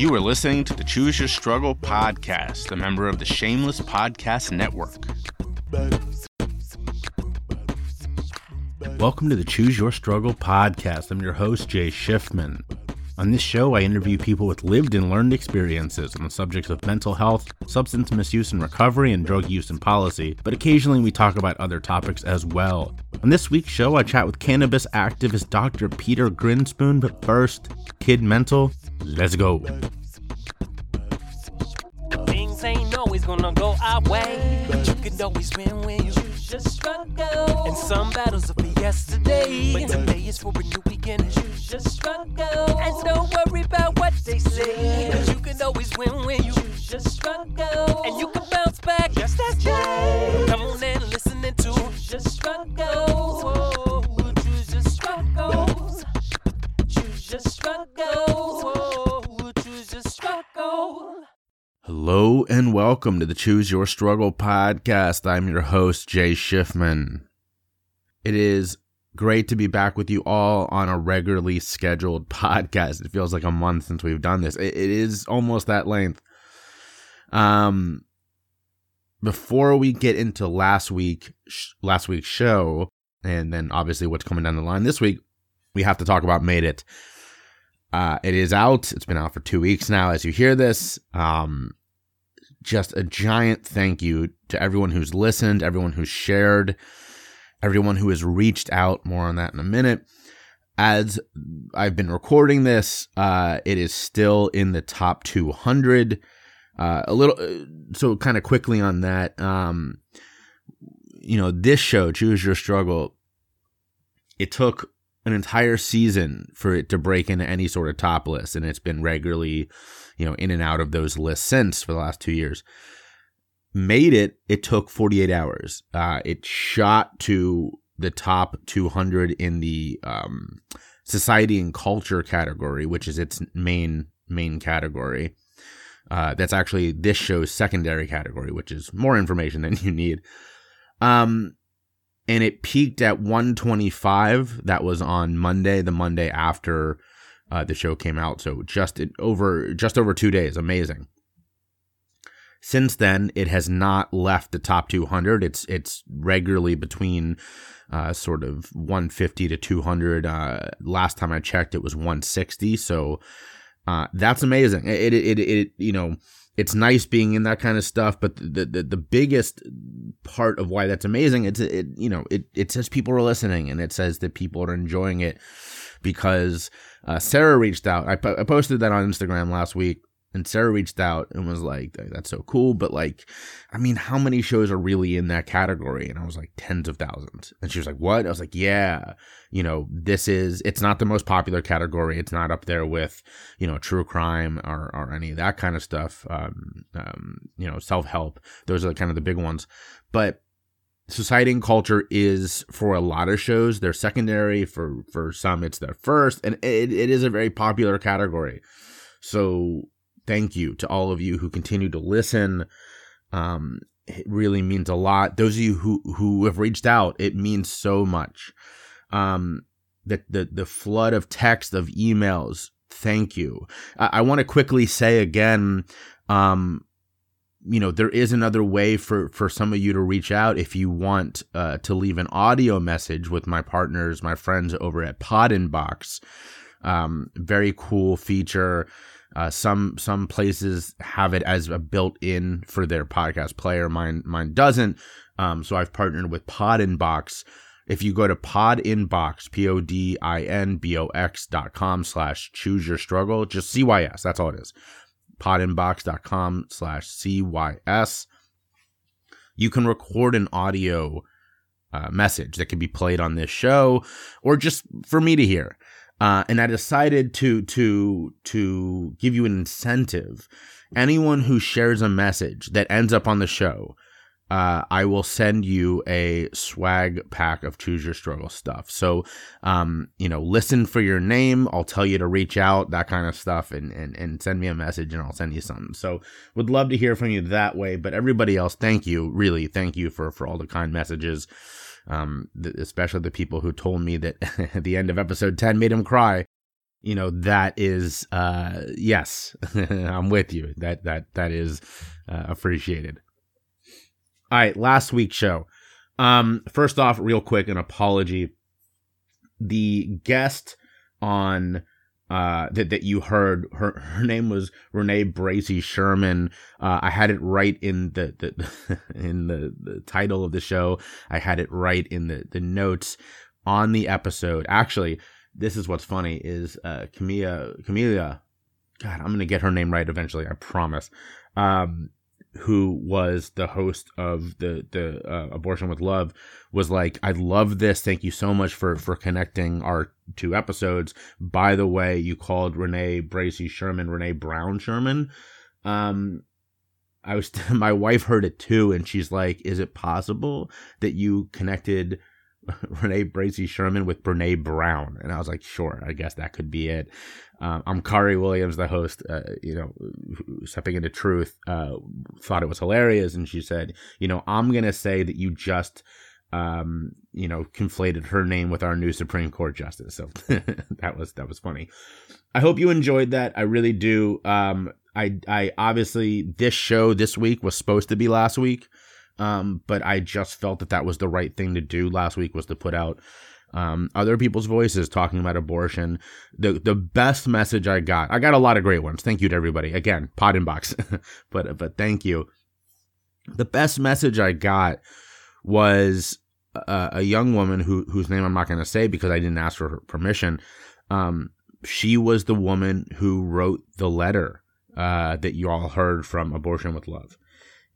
You are listening to the Choose Your Struggle podcast, a member of the Shameless Podcast Network. Welcome to the Choose Your Struggle podcast. I'm your host, Jay Schiffman. On this show, I interview people with lived and learned experiences on the subjects of mental health, substance misuse and recovery, and drug use and policy, but occasionally we talk about other topics as well. On this week's show, I chat with cannabis activist Dr. Peter Grinspoon, but first, Kid Mental, let's go. Things ain't always gonna go our way, but you always win when you your struggle. And some battles yesterday, but today is for a new beginning. Choose your struggle, and don't worry about what they say, cause you can always win when you your struggle. And you can bounce back just as. Come on and listen choose your. Hello and welcome to the Choose Your Struggle podcast. I'm your host, Jay Schiffman. It is great to be back with you all on a regularly scheduled podcast. It feels like a month since we've done this. it is almost that length. Um, before we get into last week, sh- last week's show, and then obviously what's coming down the line this week, we have to talk about Made It. Uh, it is out. It's been out for two weeks now. As you hear this, um, just a giant thank you to everyone who's listened, everyone who's shared, everyone who has reached out. More on that in a minute. As I've been recording this, uh, it is still in the top 200. Uh, a little, uh, so kind of quickly on that. Um, you know, this show, Choose Your Struggle, it took an entire season for it to break into any sort of top list, and it's been regularly, you know, in and out of those lists since for the last two years. Made it, it took 48 hours. Uh, it shot to the top 200 in the um, society and culture category, which is its main main category. Uh, that's actually this show's secondary category, which is more information than you need. Um, and it peaked at 125. That was on Monday, the Monday after uh, the show came out. So just over just over two days. Amazing. Since then, it has not left the top 200. It's it's regularly between uh, sort of 150 to 200. Uh, last time I checked, it was 160. So uh, that's amazing. It, it, it, it, you know, it's nice being in that kind of stuff, but the, the, the biggest part of why that's amazing, it's, it, you know, it, it says people are listening and it says that people are enjoying it because, uh, Sarah reached out. I, po- I posted that on Instagram last week and Sarah reached out and was like, that's so cool. But like, I mean, how many shows are really in that category? And I was like, tens of thousands. And she was like, what? I was like, yeah, you know, this is, it's not the most popular category. It's not up there with, you know, true crime or, or any of that kind of stuff. Um, um, you know, self help. Those are kind of the big ones. But society and culture is for a lot of shows, they're secondary. For, for some, it's their first. And it, it is a very popular category. So thank you to all of you who continue to listen. Um, it really means a lot. Those of you who who have reached out, it means so much. Um, the the the flood of text of emails. Thank you. I, I want to quickly say again. Um, you know there is another way for for some of you to reach out if you want uh, to leave an audio message with my partners my friends over at pod inbox um, very cool feature uh, some some places have it as a built-in for their podcast player. Mine mine doesn't. Um, so I've partnered with Pod Inbox. If you go to Pod Inbox, P O D I N B O X dot com slash choose your struggle, just CYS. That's all it is. Podinbox.com slash CYS. You can record an audio uh, message that can be played on this show or just for me to hear. Uh, and I decided to to to give you an incentive. Anyone who shares a message that ends up on the show, uh, I will send you a swag pack of choose your struggle stuff. So, um, you know, listen for your name. I'll tell you to reach out, that kind of stuff, and and and send me a message, and I'll send you something. So, would love to hear from you that way. But everybody else, thank you, really, thank you for for all the kind messages um, th- especially the people who told me that at the end of episode 10 made him cry. you know that is uh yes i'm with you. That that that is uh, appreciated. All right last week's show. Um first off real quick an apology. The guest on uh, that that you heard her her name was Renee Bracey Sherman. Uh, I had it right in the, the in the, the title of the show. I had it right in the the notes on the episode. Actually, this is what's funny is uh Camilla Camilla God, I'm gonna get her name right eventually, I promise. Um who was the host of the the uh, abortion with love was like i love this. Thank you so much for for connecting our two episodes. By the way you called renee bracey sherman renee brown sherman. Um i was my wife heard it too and she's like is it possible that you connected Renee Bracey Sherman with Brene Brown. And I was like, sure, I guess that could be it. Um, I'm Kari Williams, the host, uh, you know, stepping into truth, uh, thought it was hilarious. And she said, you know, I'm going to say that you just, um, you know, conflated her name with our new Supreme Court justice. So that was, that was funny. I hope you enjoyed that. I really do. Um, I, I obviously, this show this week was supposed to be last week. Um, but I just felt that that was the right thing to do last week was to put out um, other people's voices talking about abortion. The the best message I got, I got a lot of great ones. Thank you to everybody. Again, pod inbox, but but thank you. The best message I got was a, a young woman who whose name I'm not going to say because I didn't ask for her permission. Um, she was the woman who wrote the letter uh, that you all heard from Abortion with Love,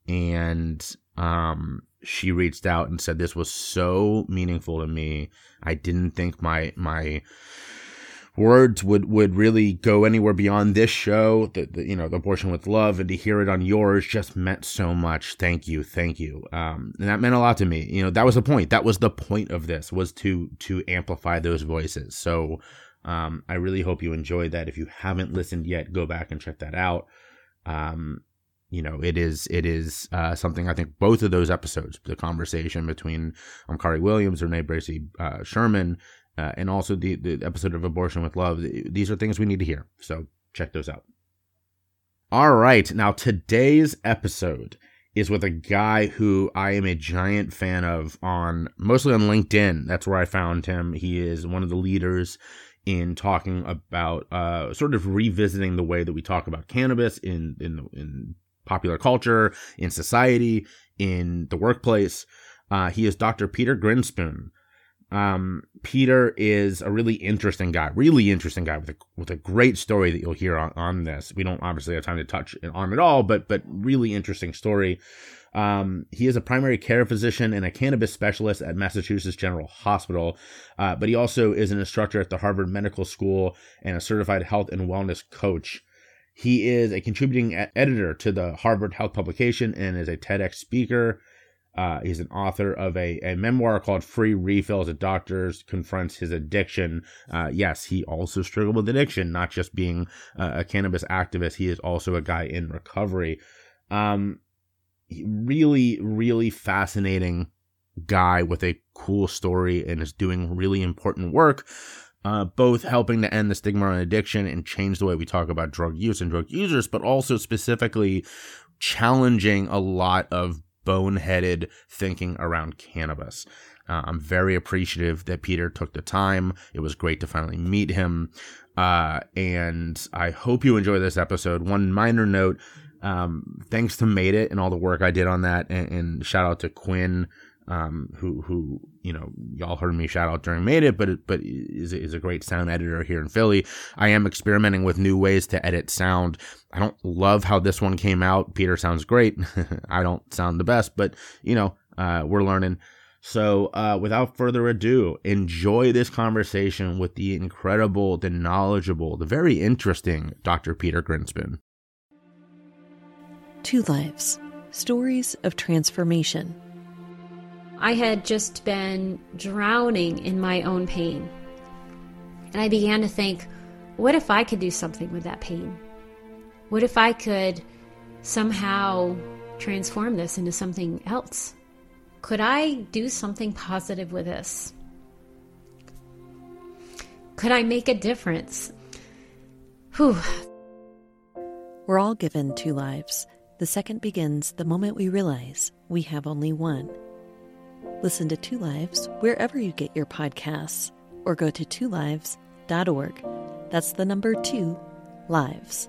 and um, she reached out and said this was so meaningful to me. I didn't think my my words would would really go anywhere beyond this show. The, the, you know the abortion with love, and to hear it on yours just meant so much. Thank you, thank you. Um, and that meant a lot to me. You know that was the point. That was the point of this was to to amplify those voices. So um, I really hope you enjoyed that. If you haven't listened yet, go back and check that out. Um, you know, it is it is uh, something I think both of those episodes, the conversation between um, Kari Williams, Renee Bracey uh, Sherman, uh, and also the the episode of Abortion with Love. These are things we need to hear. So check those out. All right, now today's episode is with a guy who I am a giant fan of on mostly on LinkedIn. That's where I found him. He is one of the leaders in talking about uh, sort of revisiting the way that we talk about cannabis in in in popular culture, in society, in the workplace. Uh, he is Dr. Peter Grinspoon. Um, Peter is a really interesting guy, really interesting guy with a with a great story that you'll hear on, on this. We don't obviously have time to touch on it all, but but really interesting story. Um, he is a primary care physician and a cannabis specialist at Massachusetts General Hospital, uh, but he also is an instructor at the Harvard Medical School and a certified health and wellness coach. He is a contributing editor to the Harvard Health publication and is a TEDx speaker. Uh, he's an author of a, a memoir called Free Refills A Doctors Confronts His Addiction. Uh, yes, he also struggled with addiction, not just being a cannabis activist. He is also a guy in recovery. Um, really, really fascinating guy with a cool story and is doing really important work uh, both helping to end the stigma on addiction and change the way we talk about drug use and drug users, but also specifically challenging a lot of boneheaded thinking around cannabis. Uh, I'm very appreciative that Peter took the time. It was great to finally meet him. Uh, and I hope you enjoy this episode. One minor note um, thanks to Made It and all the work I did on that. And, and shout out to Quinn um, who who you know y'all heard me shout out during Made It, but but is is a great sound editor here in Philly. I am experimenting with new ways to edit sound. I don't love how this one came out. Peter sounds great. I don't sound the best, but you know uh, we're learning. So uh, without further ado, enjoy this conversation with the incredible, the knowledgeable, the very interesting Dr. Peter Grinspoon. Two lives, stories of transformation I had just been drowning in my own pain. And I began to think, what if I could do something with that pain? What if I could somehow transform this into something else? Could I do something positive with this? Could I make a difference? Whew. We're all given two lives. The second begins the moment we realize we have only one. Listen to Two Lives wherever you get your podcasts or go to twolives.org. That's the number two lives.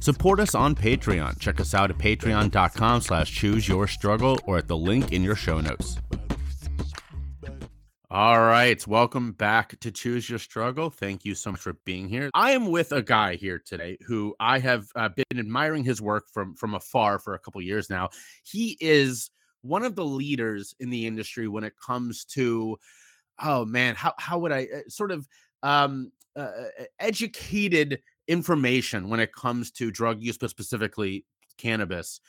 Support us on Patreon. Check us out at patreon.com slash choose your struggle or at the link in your show notes. All right. Welcome back to Choose Your Struggle. Thank you so much for being here. I am with a guy here today who I have uh, been admiring his work from from afar for a couple years now. He is one of the leaders in the industry when it comes to oh man, how how would I uh, sort of um uh, uh educated information when it comes to drug use, but specifically cannabis.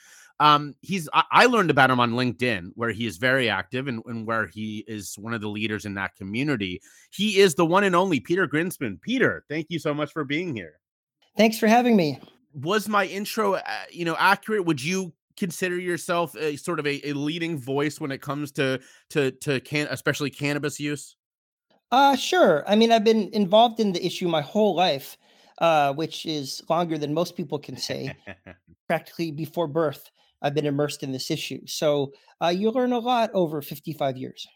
Um, he's I, I learned about him on LinkedIn, where he is very active and, and where he is one of the leaders in that community. He is the one and only Peter Grinspoon. Peter, thank you so much for being here. Thanks for having me. Was my intro, uh, you know, accurate? Would you consider yourself a sort of a, a leading voice when it comes to to to can especially cannabis use? Uh sure. I mean, I've been involved in the issue my whole life uh, which is longer than most people can say. Practically before birth, I've been immersed in this issue. So uh, you learn a lot over 55 years.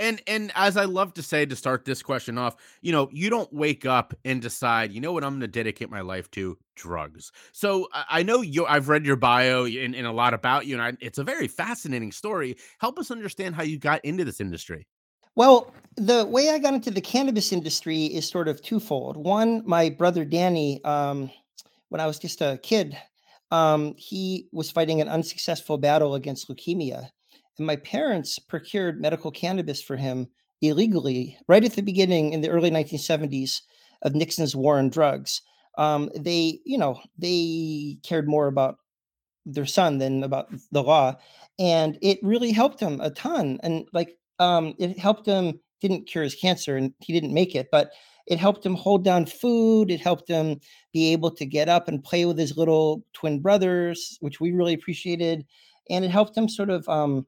And and as I love to say to start this question off, you know, you don't wake up and decide, you know what, I'm going to dedicate my life to drugs. So I know you. I've read your bio and, and a lot about you, and I, it's a very fascinating story. Help us understand how you got into this industry. Well, the way I got into the cannabis industry is sort of twofold. One, my brother Danny, um, when I was just a kid, um, he was fighting an unsuccessful battle against leukemia. And my parents procured medical cannabis for him illegally right at the beginning in the early 1970s of Nixon's war on drugs. Um, they, you know, they cared more about their son than about the law. And it really helped him a ton. And like um, it helped him didn't cure his cancer and he didn't make it, but it helped him hold down food. It helped him be able to get up and play with his little twin brothers, which we really appreciated, and it helped him sort of um,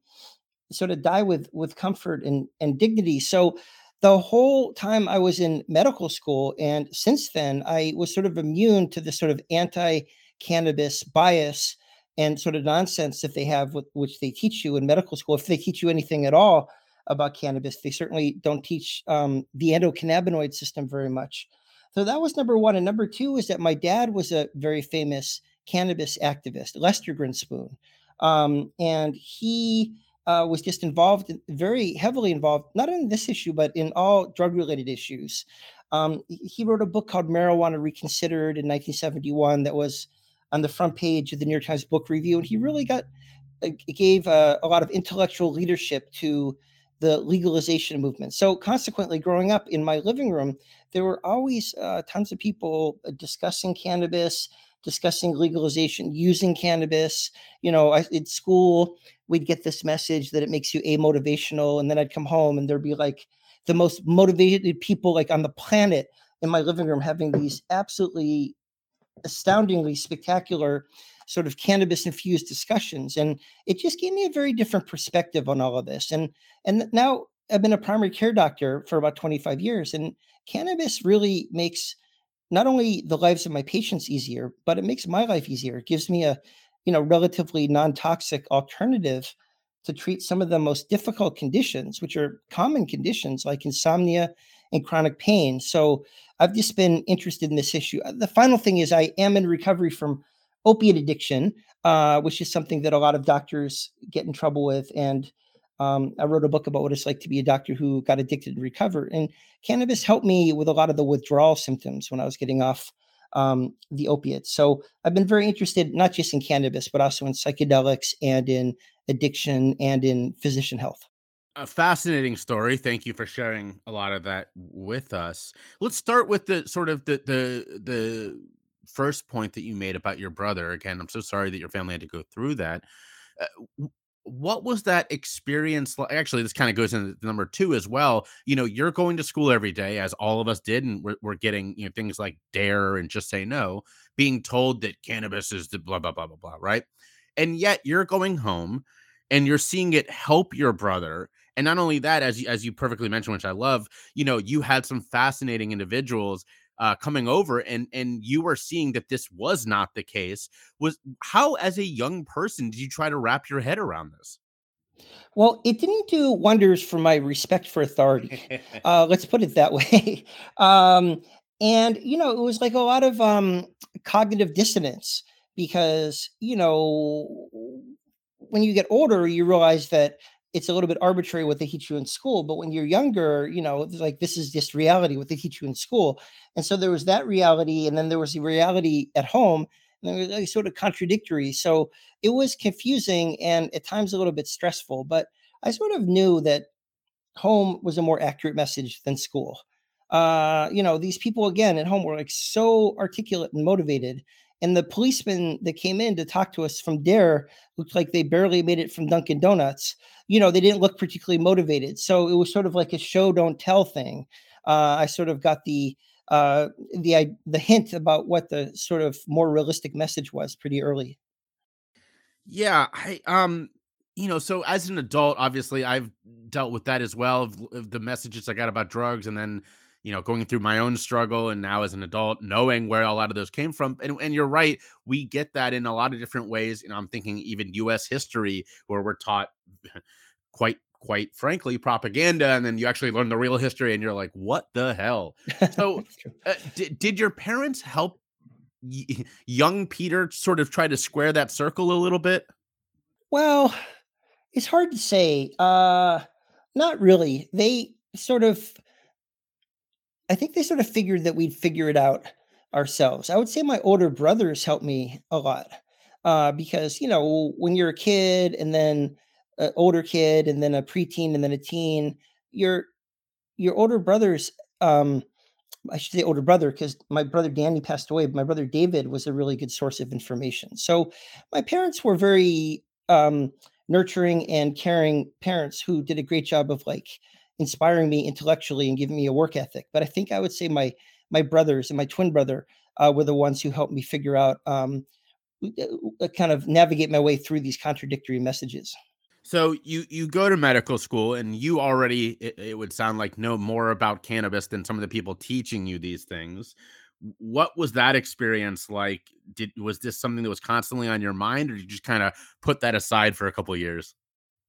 sort of die with with comfort and and dignity. So the whole time I was in medical school, and since then, I was sort of immune to the sort of anti-cannabis bias and sort of nonsense that they have, with, which they teach you in medical school, if they teach you anything at all about cannabis. They certainly don't teach um, the endocannabinoid system very much. So that was number one. And number two is that my dad was a very famous cannabis activist, Lester Grinspoon. Um, and he uh, was just involved, very heavily involved, not in this issue, but in all drug related issues. Um, he wrote a book called Marijuana Reconsidered in 1971 that was on the front page of the New York Times Book Review. And he really got, gave uh, a lot of intellectual leadership to the legalization movement. So, consequently, growing up in my living room, there were always uh, tons of people uh, discussing cannabis, discussing legalization, using cannabis. You know, I, at school, we'd get this message that it makes you amotivational, and then I'd come home and there'd be like the most motivated people like on the planet in my living room having these absolutely astoundingly spectacular sort of cannabis infused discussions and it just gave me a very different perspective on all of this and and now i've been a primary care doctor for about 25 years and cannabis really makes not only the lives of my patients easier but it makes my life easier. It gives me a you know relatively non-toxic alternative to treat some of the most difficult conditions which are common conditions like insomnia and chronic pain. So i've just been interested in this issue. Uh, the final thing is i am in recovery from opiate addiction, uh, which is something that a lot of doctors get in trouble with. And um, I wrote a book about what it's like to be a doctor who got addicted and recovered. And cannabis helped me with a lot of the withdrawal symptoms when I was getting off um, the opiates. So I've been very interested not just in cannabis, but also in psychedelics and in addiction and in physician health. A fascinating story. Thank you for sharing a lot of that with us. Let's start with the sort of the the the first point that you made about your brother again i'm so sorry that your family had to go through that uh, what was that experience like actually this kind of goes into number two as well you know you're going to school every day as all of us did and we're, we're getting you know things like dare and just say no being told that cannabis is the blah blah blah blah blah right? And yet you're going home and you're seeing it help your brother And not only that, as you, as you perfectly mentioned, which I love, you know, you had some fascinating individuals uh, coming over and and you were seeing that this was not the case was how as a young person did you try to wrap your head around this well, it didn't do wonders for my respect for authority. uh, let's put it that way. um, and you know, it was like a lot of um, cognitive dissonance because you know, when you get older, you realize that it's a little bit arbitrary what they teach you in school. But when you're younger, you know, like this is just reality what they teach you in school. And so there was that reality, and then there was the reality at home, and they were like sort of contradictory. So it was confusing and at times a little bit stressful. But I sort of knew that home was a more accurate message than school. Uh, you know, these people again at home were like so articulate and motivated. And the policemen that came in to talk to us from Dare looked like they barely made it from Dunkin' Donuts. You know, they didn't look particularly motivated. So it was sort of like a show don't tell thing. Uh, I sort of got the uh, the the hint about what the sort of more realistic message was pretty early. Yeah, I um you know, so as an adult, obviously I've dealt with that as well the messages I got about drugs and then, you know, going through my own struggle and now as an adult knowing where a lot of those came from. And and you're right, we get that in a lot of different ways. You know, I'm thinking even US history where we're taught quite quite frankly propaganda and then you actually learn the real history and you're like what the hell so uh, did, did your parents help y- young peter sort of try to square that circle a little bit well it's hard to say uh not really they sort of i think they sort of figured that we'd figure it out ourselves i would say my older brothers helped me a lot uh because you know when you're a kid and then an older kid and then a preteen and then a teen, your your older brothers, um, I should say older brother, because my brother Danny passed away. But my brother David was a really good source of information. So my parents were very um, nurturing and caring parents who did a great job of like inspiring me intellectually and giving me a work ethic. But I think I would say my my brothers and my twin brother uh, were the ones who helped me figure out um, uh, kind of navigate my way through these contradictory messages. So you you go to medical school and you already it, it, would sound like know more about cannabis than some of the people teaching you these things. What was that experience like? Did was this something that was constantly on your mind, or did you just kind of put that aside for a couple years?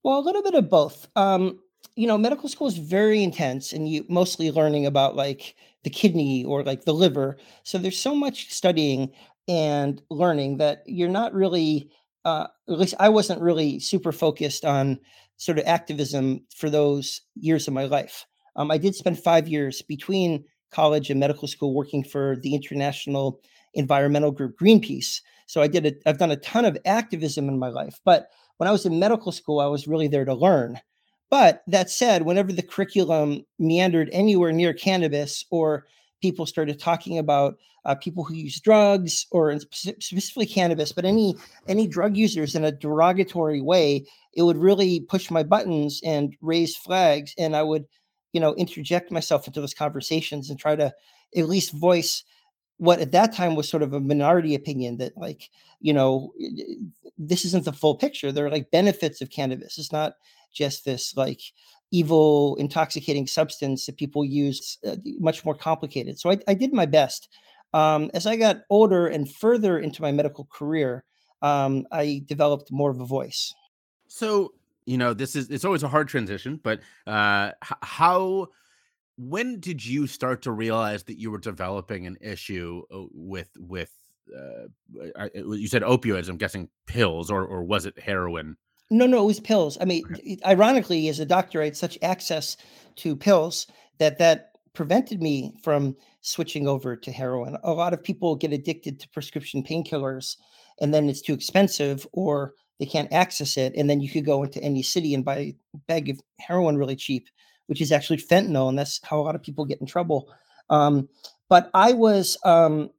Well, a little bit of both. Um, you know, medical school is very intense, and you mostly learning about like the kidney or like the liver. So there's so much studying and learning that you're not really uh, at least I wasn't really super focused on sort of activism for those years of my life. Um, I did spend five years between college and medical school working for the international environmental group Greenpeace. So I did a, I've done a ton of activism in my life, but when I was in medical school, I was really there to learn. But that said, whenever the curriculum meandered anywhere near cannabis or people started talking about uh, people who use drugs or specifically cannabis, but any any drug users in a derogatory way, it would really push my buttons and raise flags, and I would, you know, interject myself into those conversations and try to at least voice what at that time was sort of a minority opinion that like you know this isn't the full picture there are like benefits of cannabis it's not just this like evil intoxicating substance that people use uh, much more complicated so I, I did my best um, as i got older and further into my medical career um, i developed more of a voice. So you know this is it's always a hard transition but uh how when did you start to realize that you were developing an issue uh, with with uh, you said opioids i'm guessing pills or or was it heroin no, no, it was pills. I mean, okay. ironically, as a doctor, I had such access to pills that that prevented me from switching over to heroin. A lot of people get addicted to prescription painkillers and then it's too expensive or they can't access it. And then you could go into any city and buy a bag of heroin really cheap, which is actually fentanyl. And that's how a lot of people get in trouble. Um, but I was um,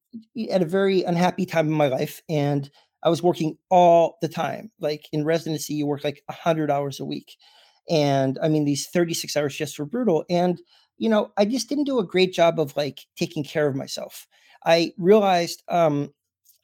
at a very unhappy time in my life. And I was working all the time. Like in residency, you work like 100 hours a week. And I mean, these 36 hours shifts were brutal. And, you know, I just didn't do a great job of like taking care of myself. I realized um,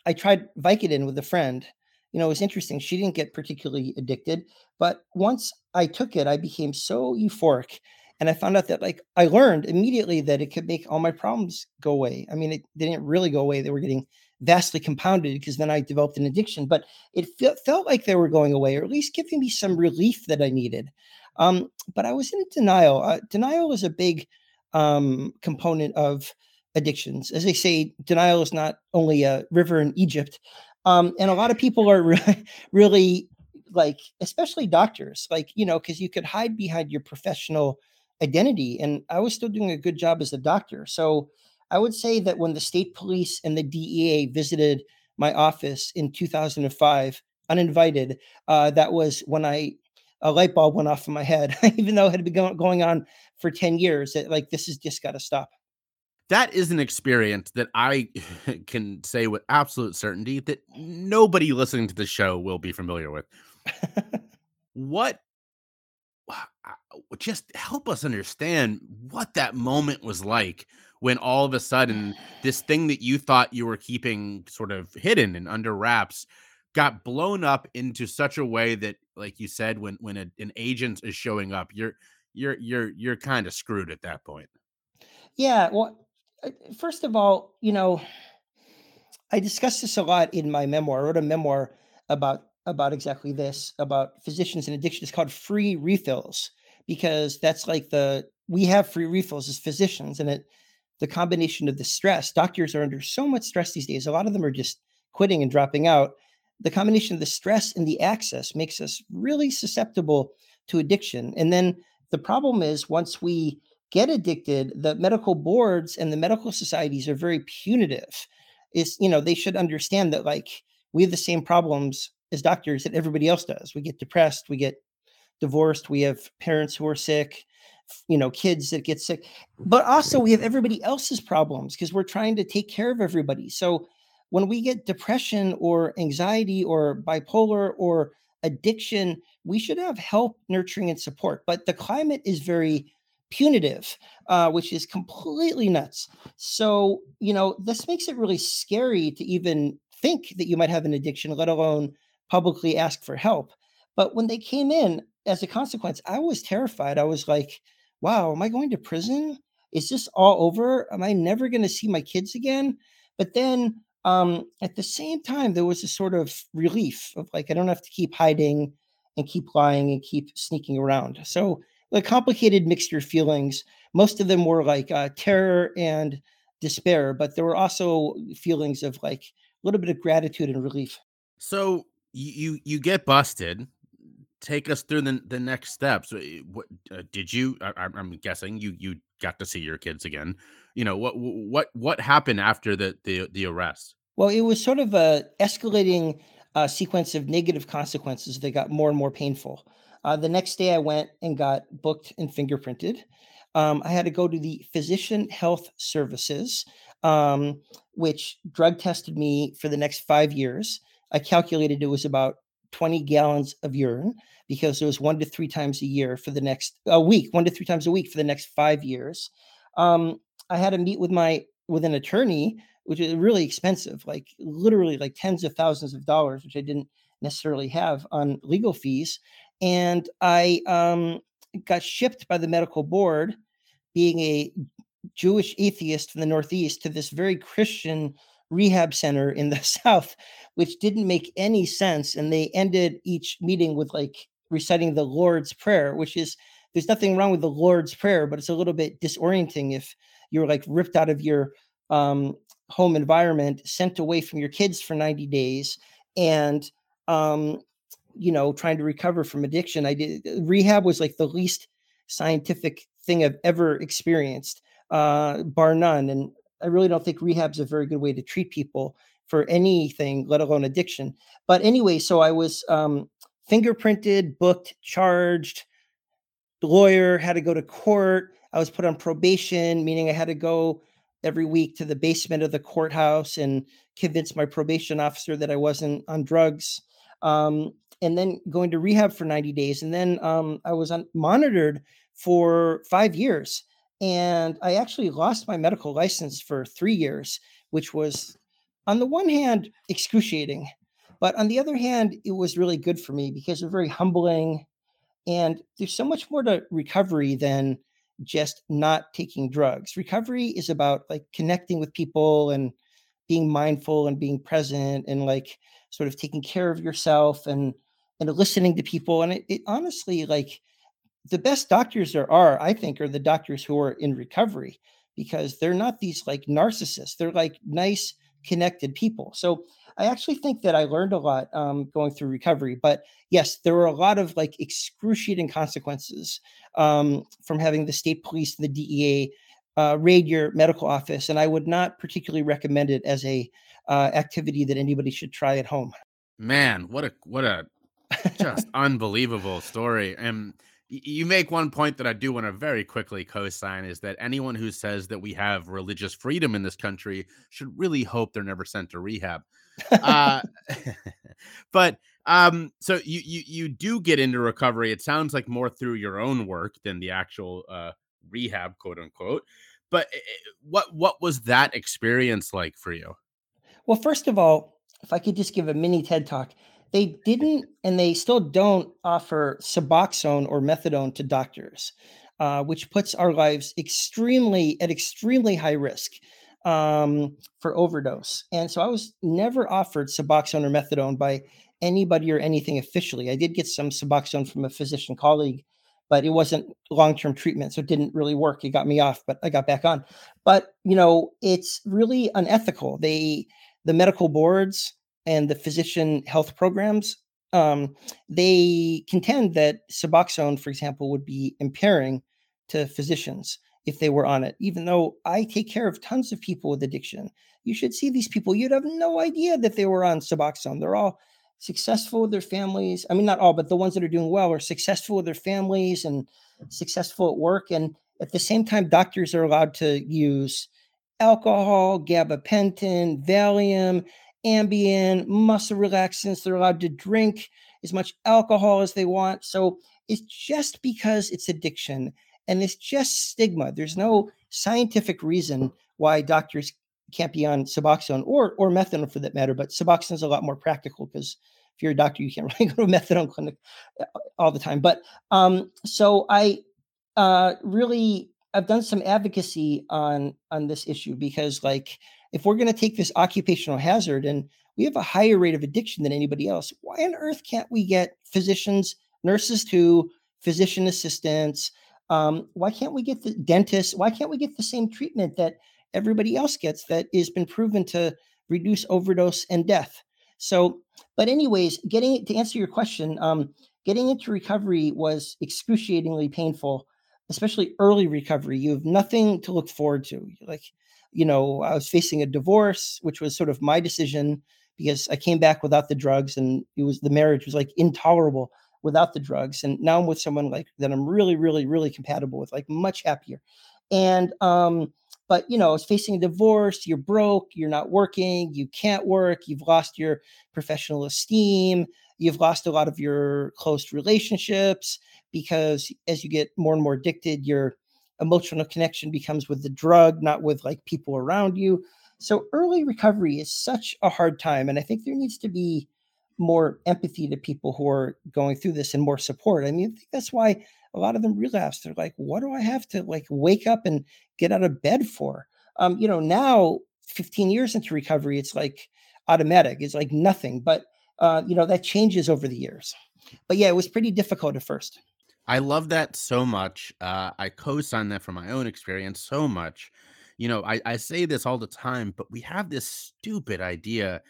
I tried Vicodin with a friend you know, it was interesting. She didn't get particularly addicted, but once I took it, I became so euphoric. And I found out that, like, I learned immediately that it could make all my problems go away. I mean, it didn't really go away. They were getting vastly compounded because then I developed an addiction, but it felt, felt like they were going away, or at least giving me some relief that I needed. Um, but I was in denial. Uh, denial is a big um, component of addictions. As they say, denial is not only a river in Egypt. Um, and a lot of people are really, really like, especially doctors, like, you know, because you could hide behind your professional identity. And I was still doing a good job as a doctor. So I would say that when the state police and the DEA visited my office in 2005, uninvited, uh, that was when I a light bulb went off in my head, even though it had been going on for 10 years. That like this has just got to stop. That is an experience that I can say with absolute certainty that nobody listening to the show will be familiar with. what just help us understand what that moment was like when all of a sudden this thing that you thought you were keeping sort of hidden and under wraps got blown up into such a way that like you said when when a, an agent is showing up you're you're you're you're kind of screwed at that point. Yeah well uh, first of all you know i discussed this a lot in my memoir. I wrote a memoir about about exactly this about physicians and addiction it's called free refills because that's like the we have free refills as physicians and it the combination of the stress doctors are under so much stress these days a lot of them are just quitting and dropping out the combination of the stress and the access makes us really susceptible to addiction. And then the problem is once we get addicted, the medical boards and the medical societies are very punitive. Is you know, they should understand that like we have the same problems as doctors that everybody else does. We get depressed, we get divorced, we have parents who are sick, you know, kids that get sick. But also we have everybody else's problems because we're trying to take care of everybody. So when we get depression or anxiety or bipolar or addiction, we should have help, nurturing, and support. But the climate is very punitive, uh, which is completely nuts. So, you know, this makes it really scary to even think that you might have an addiction, let alone publicly ask for help. But when they came in, as a consequence, I was terrified. I was like, wow, am I going to prison? Is this all over? Am I never going to see my kids again? But then um, at the same time, there was a sort of relief of like, I don't have to keep hiding and keep lying and keep sneaking around. So, the complicated mixture of feelings. Most of them were like uh, terror and despair, but there were also feelings of like a little bit of gratitude and relief. So you you get busted. Take us through the, the next steps. What uh, did you? I, I'm guessing you you got to see your kids again. You know what what what happened after the the the arrest? Well, it was sort of a escalating uh, sequence of negative consequences that got more and more painful. Uh, the next day, I went and got booked and fingerprinted. Um, I had to go to the Physician Health Services, um, which drug tested me for the next five years. I calculated it was about 20 gallons of urine because it was one to three times a year for the next a week, one to three times a week for the next five years. Um, I had to meet with my with an attorney which is really expensive, like literally like tens of thousands of dollars, which I didn't necessarily have on legal fees. And I um, got shipped by the medical board, being a Jewish atheist from the Northeast, to this very Christian rehab center in the South, which didn't make any sense. And they ended each meeting with like reciting the Lord's Prayer, which is there's nothing wrong with the Lord's Prayer, but it's a little bit disorienting if you're like ripped out of your um, home environment, sent away from your kids for 90 days, and um, you know, trying to recover from addiction. I did rehab was like the least scientific thing I've ever experienced, uh, bar none. And I really don't think rehab's a very good way to treat people for anything, let alone addiction. But anyway, so I was um, fingerprinted, booked, charged, lawyer, had to go to court. I was put on probation, meaning I had to go every week to the basement of the courthouse and convince my probation officer that I wasn't on drugs. Um, and then going to rehab for 90 days. And then um, I was on, monitored for five years. And I actually lost my medical license for three years, which was, on the one hand, excruciating. but on the other hand, it was really good for me because it's very humbling. And there's so much more to recovery than just not taking drugs. Recovery is about like connecting with people and being mindful and being present and like sort of taking care of yourself and and listening to people. And it, it honestly like the best doctors there are, I think, are the doctors who are in recovery because they're not these like narcissists. They're like nice, connected people. So I actually think that I learned a lot um, going through recovery. But yes, there were a lot of like excruciating consequences um, from having the state police and the DEA uh, raid your medical office, and I would not particularly recommend it as a uh, activity that anybody should try at home. Man, what a what a just unbelievable story. And you make one point that I do want to very quickly co-sign is that anyone who says that we have religious freedom in this country should really hope they're never sent to rehab. uh, but um, so you you you do get into recovery. It sounds like more through your own work than the actual uh, rehab, quote unquote. But eh, eh, what what was that experience like for you? Well, first of all, if I could just give a mini TED talk, they didn't and they still don't offer Suboxone or methadone to doctors, uh, which puts our lives extremely at extremely high risk um, for overdose. And so I was never offered Suboxone or methadone by anybody or anything officially. I did get some Suboxone from a physician colleague, but it wasn't long-term treatment, so it didn't really work. It got me off, but I got back on. But you know, it's really unethical. They the medical boards and the physician health programs, um, they contend that Suboxone, for example, would be impairing to physicians if they were on it, even though I take care of tons of people with addiction. You should see these people. You'd have no idea that they were on Suboxone. They're all successful with their families. I mean, not all, but the ones that are doing well are successful with their families and successful at work. And at the same time, doctors are allowed to use alcohol, gabapentin, Valium, Ambien, muscle relaxants. They're allowed to drink as much alcohol as they want. So it's just because it's addiction and it's just stigma. There's no scientific reason why doctors can't be on Suboxone or or methadone for that matter. But Suboxone is a lot more practical because if you're a doctor, you can't really go to methadone clinic uh, all the time. But um, so I uh, really I've done some advocacy on on this issue because like if we're going to take this occupational hazard and we have a higher rate of addiction than anybody else, why on earth can't we get physicians, nurses to physician assistants? Um, why can't we get the dentists? Why can't we get the same treatment that everybody else gets that has been proven to reduce overdose and death? So, but anyways, getting to answer your question, um, getting into recovery was excruciatingly painful, especially early recovery. You have nothing to look forward to. Like you know, I was facing a divorce, which was sort of my decision because I came back without the drugs and it was the marriage was like intolerable without the drugs. And now I'm with someone like that I'm really, really, really compatible with, like much happier. And um, but you know, I was facing a divorce, you're broke, you're not working, you can't work, you've lost your professional esteem, you've lost a lot of your close relationships because as you get more and more addicted, you're emotional connection becomes with the drug, not with like people around you. So early recovery is such a hard time. And I think there needs to be more empathy to people who are going through this and more support. I mean, I think that's why a lot of them relapse. They're like, what do I have to like wake up and get out of bed for? Um, you know, now 15 years into recovery, it's like automatic. It's like nothing. But uh, you know, that changes over the years. But yeah, it was pretty difficult at first. I love that so much. Uh, I co-sign that from my own experience so much. You know, I, I say this all the time, but we have this stupid idea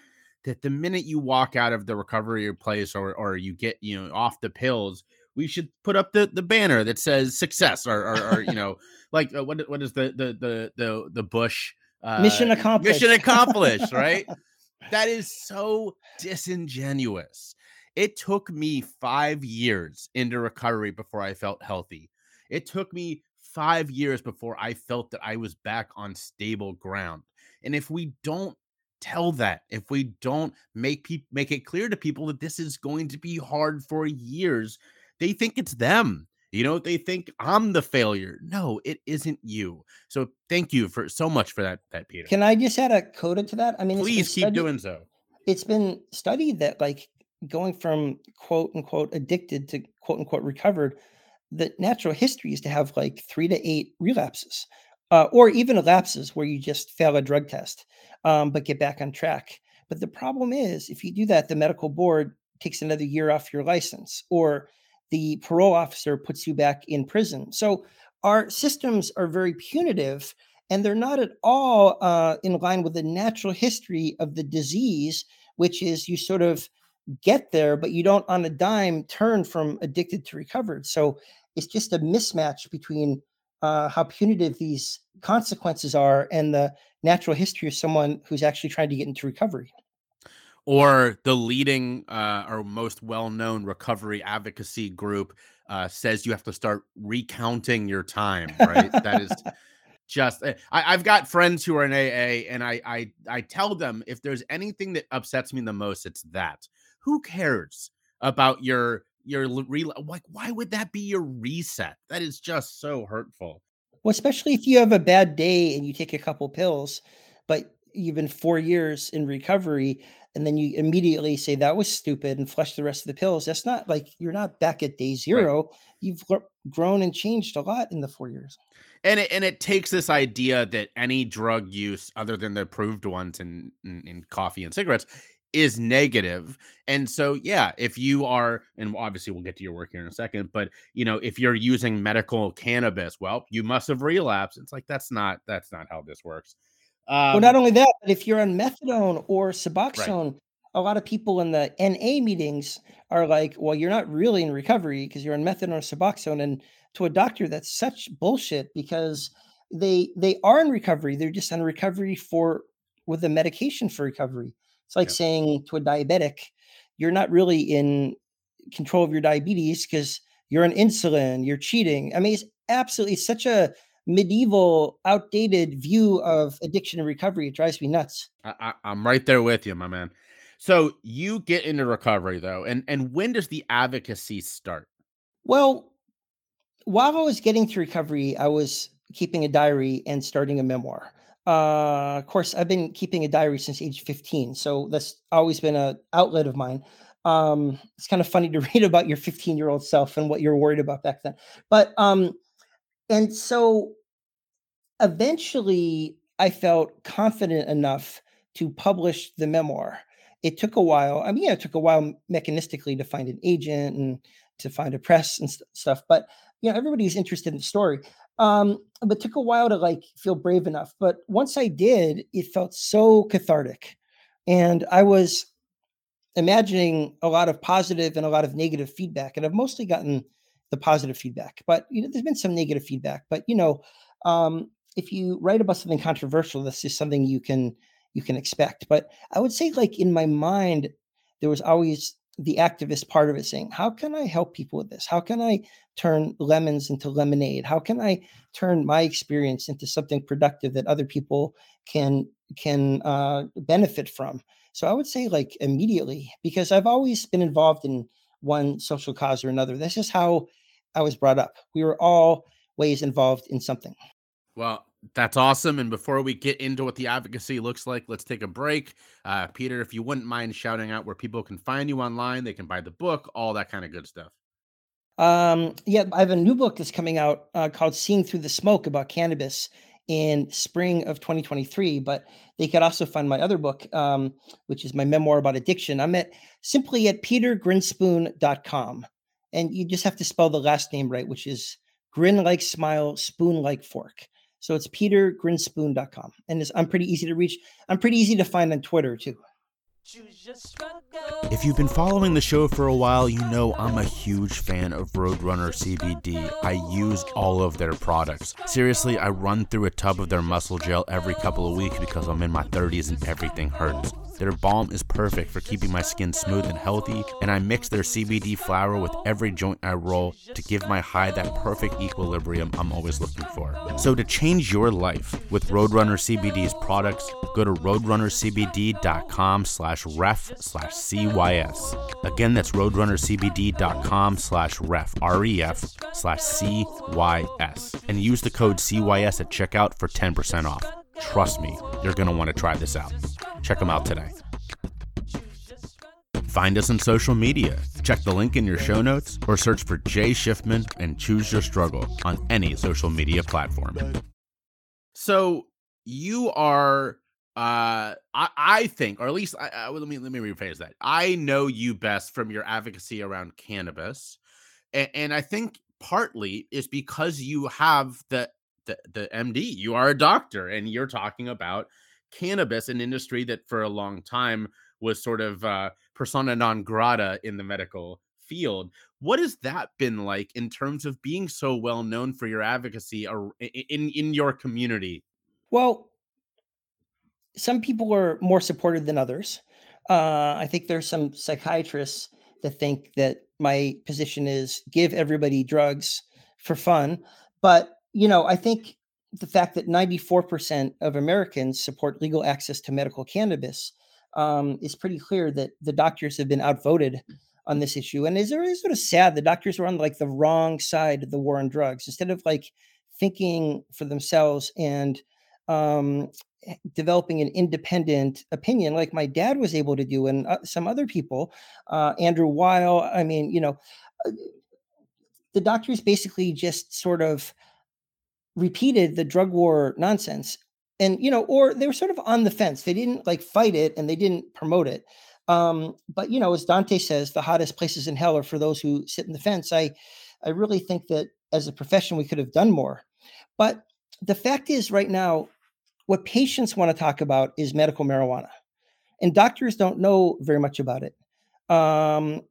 that the minute you walk out of the recovery place or or you get you know off the pills, we should put up the, the banner that says success or or, or you know like uh, what what is the the the the the Bush uh, mission accomplished mission accomplished right that is so disingenuous it took me five years into recovery before I felt healthy. It took me five years before I felt that I was back on stable ground. And if we don't tell that, if we don't make people make it clear to people that this is going to be hard for years, they think it's them. You know, they think I'm the failure. No, it isn't you. So thank you for so much for that, that Peter. Can I just add a coda to that? I mean, please keep doing so it's been studied that like going from quote unquote addicted to quote unquote recovered, the natural history is to have like three to eight relapses, uh, or even lapses where you just fail a drug test, um, but get back on track. But the problem is, if you do that, the medical board takes another year off your license, or the parole officer puts you back in prison. So our systems are very punitive and they're not at all uh, in line with the natural history of the disease, which is you sort of get there, but you don't on a dime turn from addicted to recovered. So it's just a mismatch between uh, how punitive these consequences are and the natural history of someone who's actually trying to get into recovery. Or the leading uh, or most well-known recovery advocacy group uh, says you have to start recounting your time right? That is just eh, I, have got friends who are in aa and I, I i tell them if there's anything that upsets me the most it's that who cares about your your re- like why would that be your reset that is just so hurtful well especially if you have a bad day and you take a couple pills but you've been four years in recovery and then you immediately say that was stupid and flush the rest of the pills. That's not like you're not back at day zero. Right. You've grown and changed a lot in the four years. And it, and it takes this idea that any drug use other than the approved ones in, in, in coffee and cigarettes is negative. And so, yeah, if you are, and obviously we'll get to your work here in a second, but you know, if you're using medical cannabis, well, you must have relapsed. It's like that's not that's not how this works. Um, well, not only that, but if you're on methadone or Suboxone, right. a lot of people in the NA meetings are like, "Well, you're not really in recovery because you're on methadone or Suboxone." And to a doctor, that's such bullshit because they they are in recovery. They're just on recovery for with the medication for recovery. It's like saying to a diabetic, "You're not really in control of your diabetes because you're on insulin. You're cheating." I mean, it's absolutely such a medieval, outdated view of addiction and recovery. It drives me nuts. I, am right there with you, my man. So you get into recovery though, and and when does the advocacy start? Well, while I was getting to recovery, I was keeping a diary and starting a memoir. Uh, of course, I've been keeping a diary since age 15, so that's always been an outlet of mine. Um, it's kind of funny to read about your 15 year old self and what you're worried about back then. But um, and so eventually I felt confident enough to publish the memoir. It took a while. I mean, yeah, it took a while mechanistically to find an agent and to find a press and st- stuff, but you know, everybody's interested in the story. Um, but took a while to like feel brave enough. But once I did, it felt so cathartic. And I was imagining a lot of positive and a lot of negative feedback. And I've mostly gotten the positive feedback, but you know, there's been some negative feedback. But you know, um, if you write about something controversial, this is something you can you can expect. But I would say, like in my mind, there was always the activist part of it saying, How can I help people with this? How can I turn lemons into lemonade? How can I turn my experience into something productive that other people can can uh, benefit from? So I would say like immediately, because I've always been involved in one social cause or another. This is how I was brought up. We were all ways involved in something. Well, that's awesome. And before we get into what the advocacy looks like, let's take a break. Uh, Peter, if you wouldn't mind shouting out where people can find you online, they can buy the book, all that kind of good stuff. Um, yeah, I have a new book that's coming out uh, called Seeing Through the Smoke about cannabis in spring of 2023. But they could also find my other book, um, which is my memoir about addiction. I'm at simply at petergrinspoon.com. And you just have to spell the last name right, which is grin like smile, spoon like fork. So it's petergrinspoon.com. And it's, I'm pretty easy to reach. I'm pretty easy to find on Twitter too. If you've been following the show for a while, you know I'm a huge fan of Roadrunner CBD. I use all of their products. Seriously, I run through a tub of their muscle gel every couple of weeks because I'm in my 30s and everything hurts. Their balm is perfect for keeping my skin smooth and healthy, and I mix their CBD flower with every joint I roll to give my high that perfect equilibrium I'm always looking for. So to change your life with Roadrunner CBD's products, go to roadrunnercbd.com slash ref slash CYS. Again, that's roadrunnercbd.com slash ref, R-E-F slash C-Y-S. And use the code CYS at checkout for 10% off. Trust me, you're going to want to try this out. Check them out today. Find us on social media. Check the link in your show notes or search for Jay Schiffman and Choose Your Struggle on any social media platform. So you are uh I, I think or at least I, I, let me let me rephrase that i know you best from your advocacy around cannabis and, and i think partly is because you have the, the the md you are a doctor and you're talking about cannabis an industry that for a long time was sort of uh persona non grata in the medical field what has that been like in terms of being so well known for your advocacy in in your community well some people are more supportive than others. Uh, I think there's some psychiatrists that think that my position is give everybody drugs for fun. But, you know, I think the fact that 94% of Americans support legal access to medical cannabis um, is pretty clear that the doctors have been outvoted on this issue. And is really sort of sad the doctors were on like the wrong side of the war on drugs instead of like thinking for themselves and um, Eh, developing an independent opinion like my dad was able to do and uh, some other people uh, andrew weil i mean you know uh, the doctors basically just sort of repeated the drug war nonsense and you know or they were sort of on the fence. They didn't like fight it and they didn't promote it. Um, but you know as dante says the hottest places in hell are for those who sit in the fence. I i really think that as a profession we could have done more. But the fact is right now what patients want to talk about is medical marijuana, and doctors don't know very much about it um,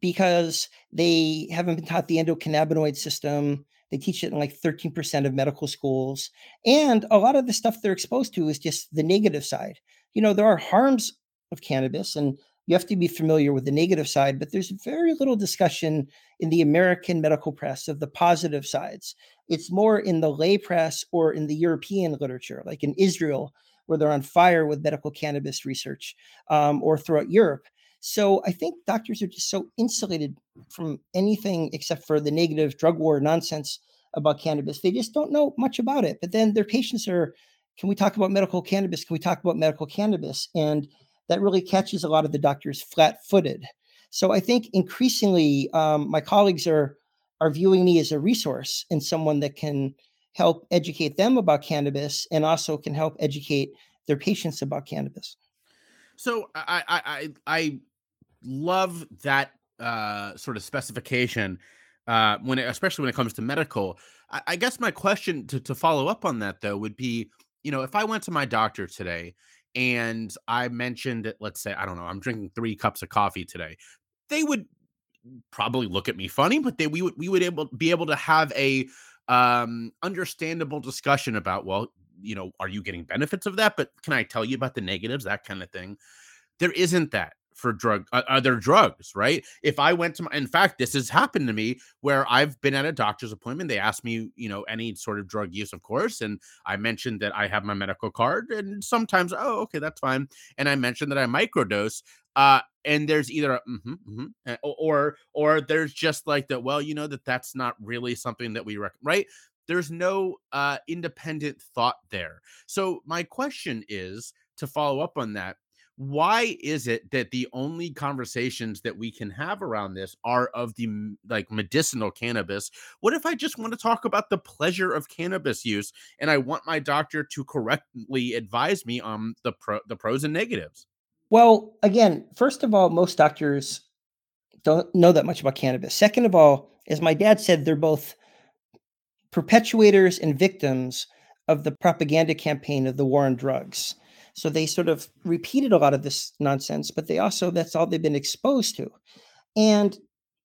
because they haven't been taught the endocannabinoid system. They teach it in like 13% of medical schools. And a lot of the stuff they're exposed to is just the negative side. You know, there are harms of cannabis, and you have to be familiar with the negative side, but there's very little discussion in the American medical press of the positive sides. It's more in the lay press or in the European literature, like in Israel, where they're on fire with medical cannabis research, um, or throughout Europe. So I think doctors are just so insulated from anything except for the negative drug war nonsense about cannabis. They just don't know much about it. But then their patients are, can we talk about medical cannabis? Can we talk about medical cannabis? And that really catches a lot of the doctors flat footed. So I think increasingly um, my colleagues are are viewing me as a resource and someone that can help educate them about cannabis and also can help educate their patients about cannabis. So I I I, love that uh, sort of specification uh, when it, especially when it comes to medical. I, I guess my question to, to follow up on that though would be, you know, if I went to my doctor today and I mentioned let's say, I don't know, I'm drinking three cups of coffee today, they would probably look at me funny, but they we would we would able be able to have a um understandable discussion about, well, you know, are you getting benefits of that? But can I tell you about the negatives, that kind of thing? There isn't that for drug uh, other drugs right? If i went to my in fact this has happened to me where i've been at a doctor's appointment they asked me you know any sort of drug use of course and i mentioned that i have my medical card and sometimes oh okay that's fine and i mentioned that i microdose uh and there's either a, mm-hmm, mm-hmm, or or there's just like that well you know that that's not really something that we recommend right? There's no uh independent thought there. So my question is to follow up on that why is it that the only conversations that we can have around this are of the like medicinal cannabis? What if i just want to talk about the pleasure of cannabis use and i want my doctor to correctly advise me on the pro the pros and negatives? Well again first of all most doctors don't know that much about cannabis. Second of all as my dad said they're both perpetuators and victims of the propaganda campaign of the war on drugs so they sort of repeated a lot of this nonsense, but they also that's all they've been exposed to. And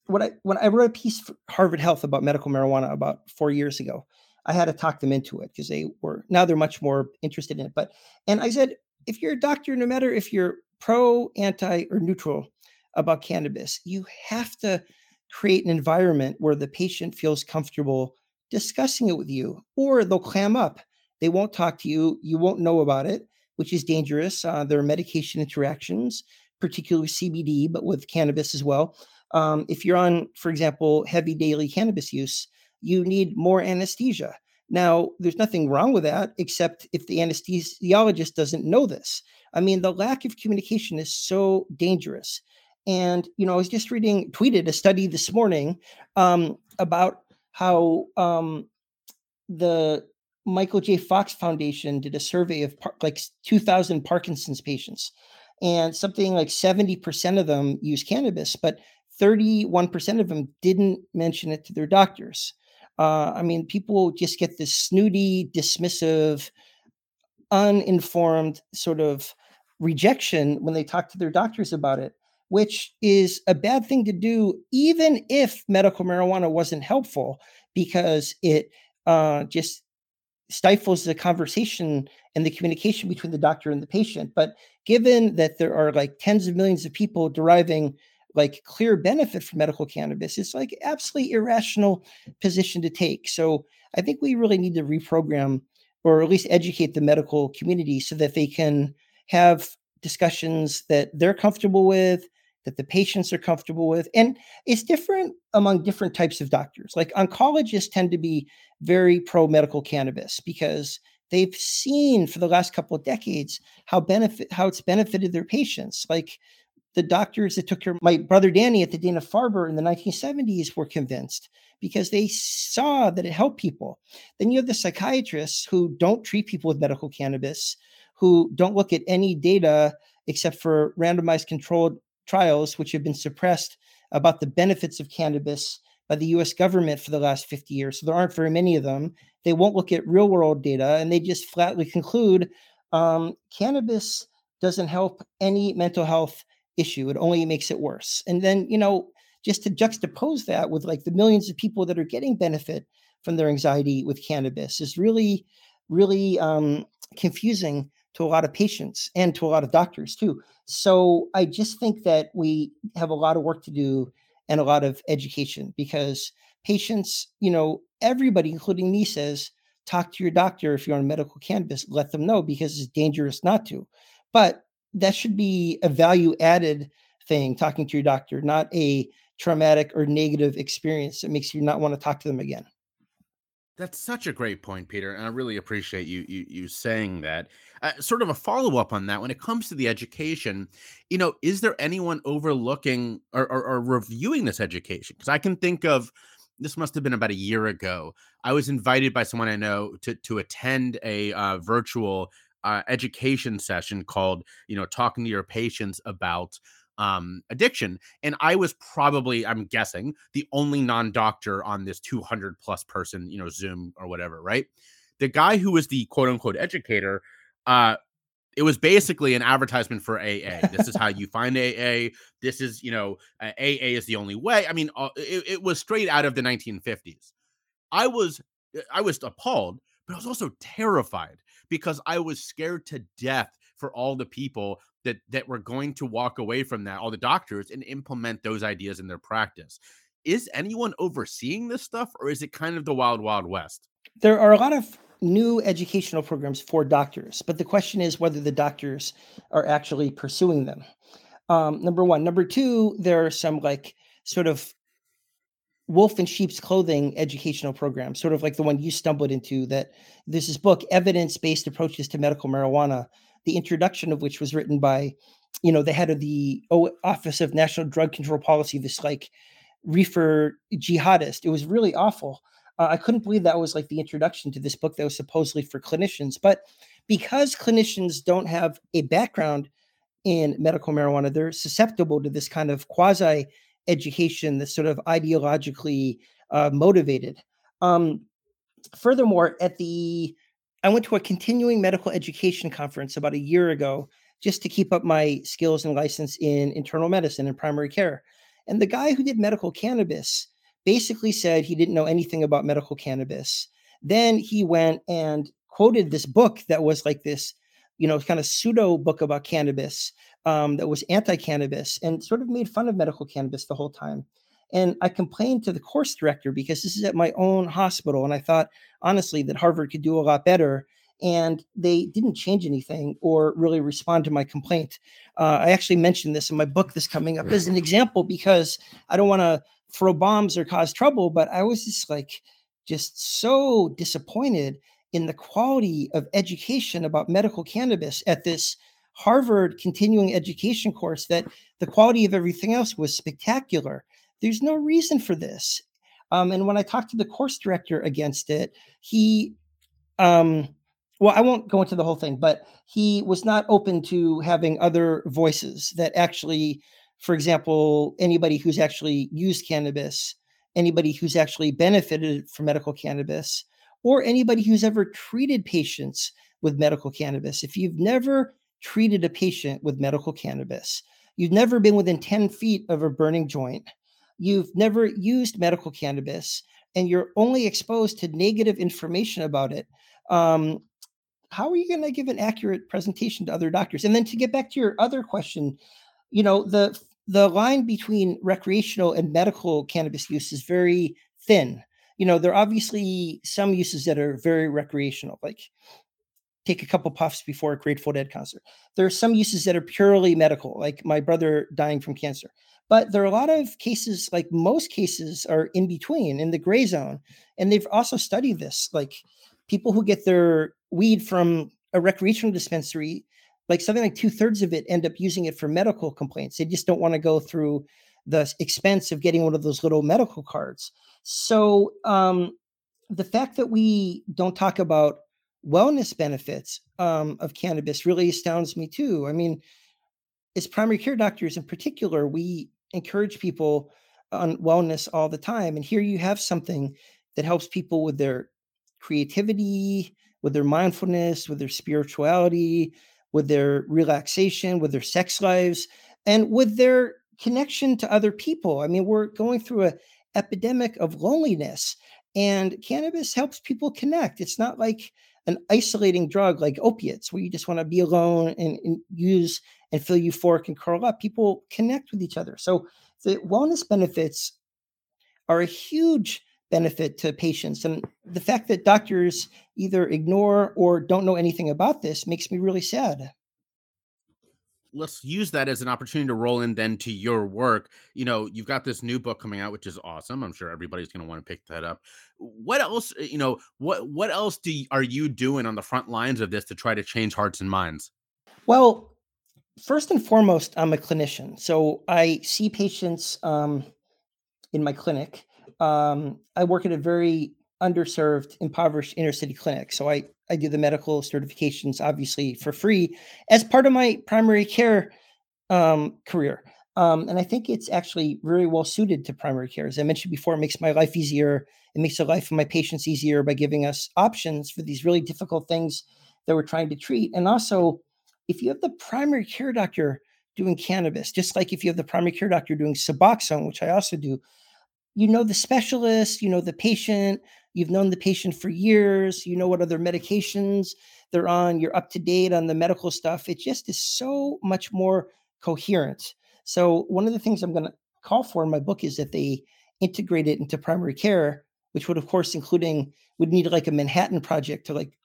what I when I wrote a piece for Harvard Health about medical marijuana about four years ago, I had to talk them into it because they were now they're much more interested in it. But and I said, if you're a doctor, no matter if you're pro, anti, or neutral about cannabis, you have to create an environment where the patient feels comfortable discussing it with you, or they'll clam up. They won't talk to you. You won't know about it which is dangerous. Uh, there are medication interactions, particularly CBD, but with cannabis as well. Um, if you're on, for example, heavy daily cannabis use, you need more anesthesia. Now, there's nothing wrong with that, except if the anesthesiologist doesn't know this. I mean, the lack of communication is so dangerous. And you know, I was just reading, tweeted a study this morning um, about how um, the Michael J. Fox Foundation did a survey of par- like 2,000 Parkinson's patients, and something like 70% of them use cannabis, but 31% of them didn't mention it to their doctors. Uh, I mean, people just get this snooty, dismissive, uninformed sort of rejection when they talk to their doctors about it, which is a bad thing to do, even if medical marijuana wasn't helpful, because it uh, just stifles the conversation and the communication between the doctor and the patient. But given that there are like tens of millions of people deriving like clear benefit from medical cannabis, it's like absolutely irrational position to take. So I think we really need to reprogram or at least educate the medical community so that they can have discussions that they're comfortable with that the patients are comfortable with and it's different among different types of doctors. Like oncologists tend to be very pro medical cannabis because they've seen for the last couple of decades how benefit how it's benefited their patients. Like the doctors that took care my brother danny at the dana-farber in the 1970s were convinced because they saw that it helped people. Then you have the psychiatrists who don't treat people with medical cannabis who don't look at any data except for randomized controlled trials, which have been suppressed about the benefits of cannabis by the US government for the last 50 years. So there aren't very many of them. They won't look at real world data and they just flatly conclude um, cannabis doesn't help any mental health issue. It only makes it worse. And then, you know, just to juxtapose that with like the millions of people that are getting benefit from their anxiety with cannabis is really, really um, confusing to a lot of patients and to a lot of doctors too. So I just think that we have a lot of work to do and a lot of education because patients, you know, everybody, including me, says talk to your doctor if you're on medical cannabis, let them know because it's dangerous not to. But that should be a value added thing, talking to your doctor, not a traumatic or negative experience that makes you not want to talk to them again. That's such a great point, Peter, and I really appreciate you you, you saying that. Uh, sort of a follow up on that, when it comes to the education, you know, is there anyone overlooking or, or, or reviewing this education? Because I can think of this must have been about a year ago. I was invited by someone I know to to attend a uh, virtual uh, education session called, you know, talking to your patients about um, addiction. And I was probably, I'm guessing, the only non doctor on this 200 plus person, you know, Zoom or whatever, right? The guy who was the quote unquote educator, uh, it was basically an advertisement for AA. This is how you find AA. This is, you know, uh, AA is the only way. I mean, uh, it, it was straight out of the 1950s. I was, uh, I was appalled, but I was also terrified because I was scared to death for all the people that that were going to walk away from that, all the doctors, and implement those ideas in their practice. Is anyone overseeing this stuff, or is it kind of the wild, wild west? There are a lot of new educational programs for doctors, but the question is whether the doctors are actually pursuing them. Um, number one. Number two, there are some like sort of wolf in sheep's clothing educational program, sort of like the one you stumbled into. That there's this book, Evidence Based Approaches to Medical Marijuana, the introduction of which was written by, you know, the head of the Office of National Drug Control Policy, this like reefer jihadist. It was really awful. Uh, I couldn't believe that was like the introduction to this book that was supposedly for clinicians. But because clinicians don't have a background in medical marijuana, they're susceptible to this kind of quasi education that's sort of ideologically uh, motivated. Um, furthermore, at the I went to a continuing medical education conference about a year ago just to keep up my skills and license in internal medicine and primary care. And the guy who did medical cannabis basically said he didn't know anything about medical cannabis. Then he went and quoted this book that was like this, you know, kind of pseudo book about cannabis um, that was anti cannabis and sort of made fun of medical cannabis the whole time. And I complained to the course director because this is at my own hospital. And I thought, honestly, that Harvard could do a lot better. And they didn't change anything or really respond to my complaint. Uh, I actually mentioned this in my book that's coming up as an example because I don't want to throw bombs or cause trouble, but I was just like, just so disappointed in the quality of education about medical cannabis at this Harvard continuing education course that the quality of everything else was spectacular. There's no reason for this. Um, and when I talked to the course director against it, he, um, well, I won't go into the whole thing, but he was not open to having other voices that actually, for example, anybody who's actually used cannabis, anybody who's actually benefited from medical cannabis, or anybody who's ever treated patients with medical cannabis. If you've never treated a patient with medical cannabis, you've never been within 10 feet of a burning joint, you've never used medical cannabis, and you're only exposed to negative information about it, um, how are you going to give an accurate presentation to other doctors? And then to get back to your other question, you know, the the line between recreational and medical cannabis use is very thin. You know, there are obviously some uses that are very recreational, like take a couple puffs before a Grateful Dead concert. There are some uses that are purely medical, like my brother dying from cancer. But there are a lot of cases, like most cases, are in between in the gray zone. And they've also studied this. Like people who get their weed from a recreational dispensary, like something like two thirds of it end up using it for medical complaints. They just don't want to go through the expense of getting one of those little medical cards. So um, the fact that we don't talk about wellness benefits um, of cannabis really astounds me too. I mean, as primary care doctors in particular, we encourage people on wellness all the time. And here you have something that helps people with their creativity, with their mindfulness, with their spirituality, with their relaxation, with their sex lives, and with their connection to other people. I mean, we're going through a epidemic of loneliness and cannabis helps people connect. It's not like an isolating drug like opiates where you just want to be alone and, and use and feel euphoric and curl up. People connect with each other. So the wellness benefits are a huge benefit to patients. And the fact that doctors either ignore or don't know anything about this makes me really sad. Let's use that as an opportunity to roll in then to your work. You know, you've got this new book coming out, which is awesome. I'm sure everybody's going to want to pick that up. What else, eh, you know, what what else do you, are you doing on the front lines of this to try to change hearts and minds? Well, first and foremost, I'm a clinician, so I see patients um, in my clinic um, I work at a very underserved, impoverished inner city clinic. So I, I do the medical certifications, obviously, for free as part of my primary care um, career. Um, and I think it's actually very well suited to primary care. As I mentioned before, it makes my life easier. It makes the life of my patients easier by giving us options for these really difficult things that we're trying to treat. And also, if you have the primary care doctor doing cannabis, just like if you have the primary care doctor doing Suboxone, which I also do, you know the specialist, you know the patient, you've known the patient for years, you know what other medications they're on, you're up to date on the medical stuff. It just is so much more coherent. So, one of the things I'm going to call for in my book is that they integrate it into primary care, which would, of course, including would need like a Manhattan project to like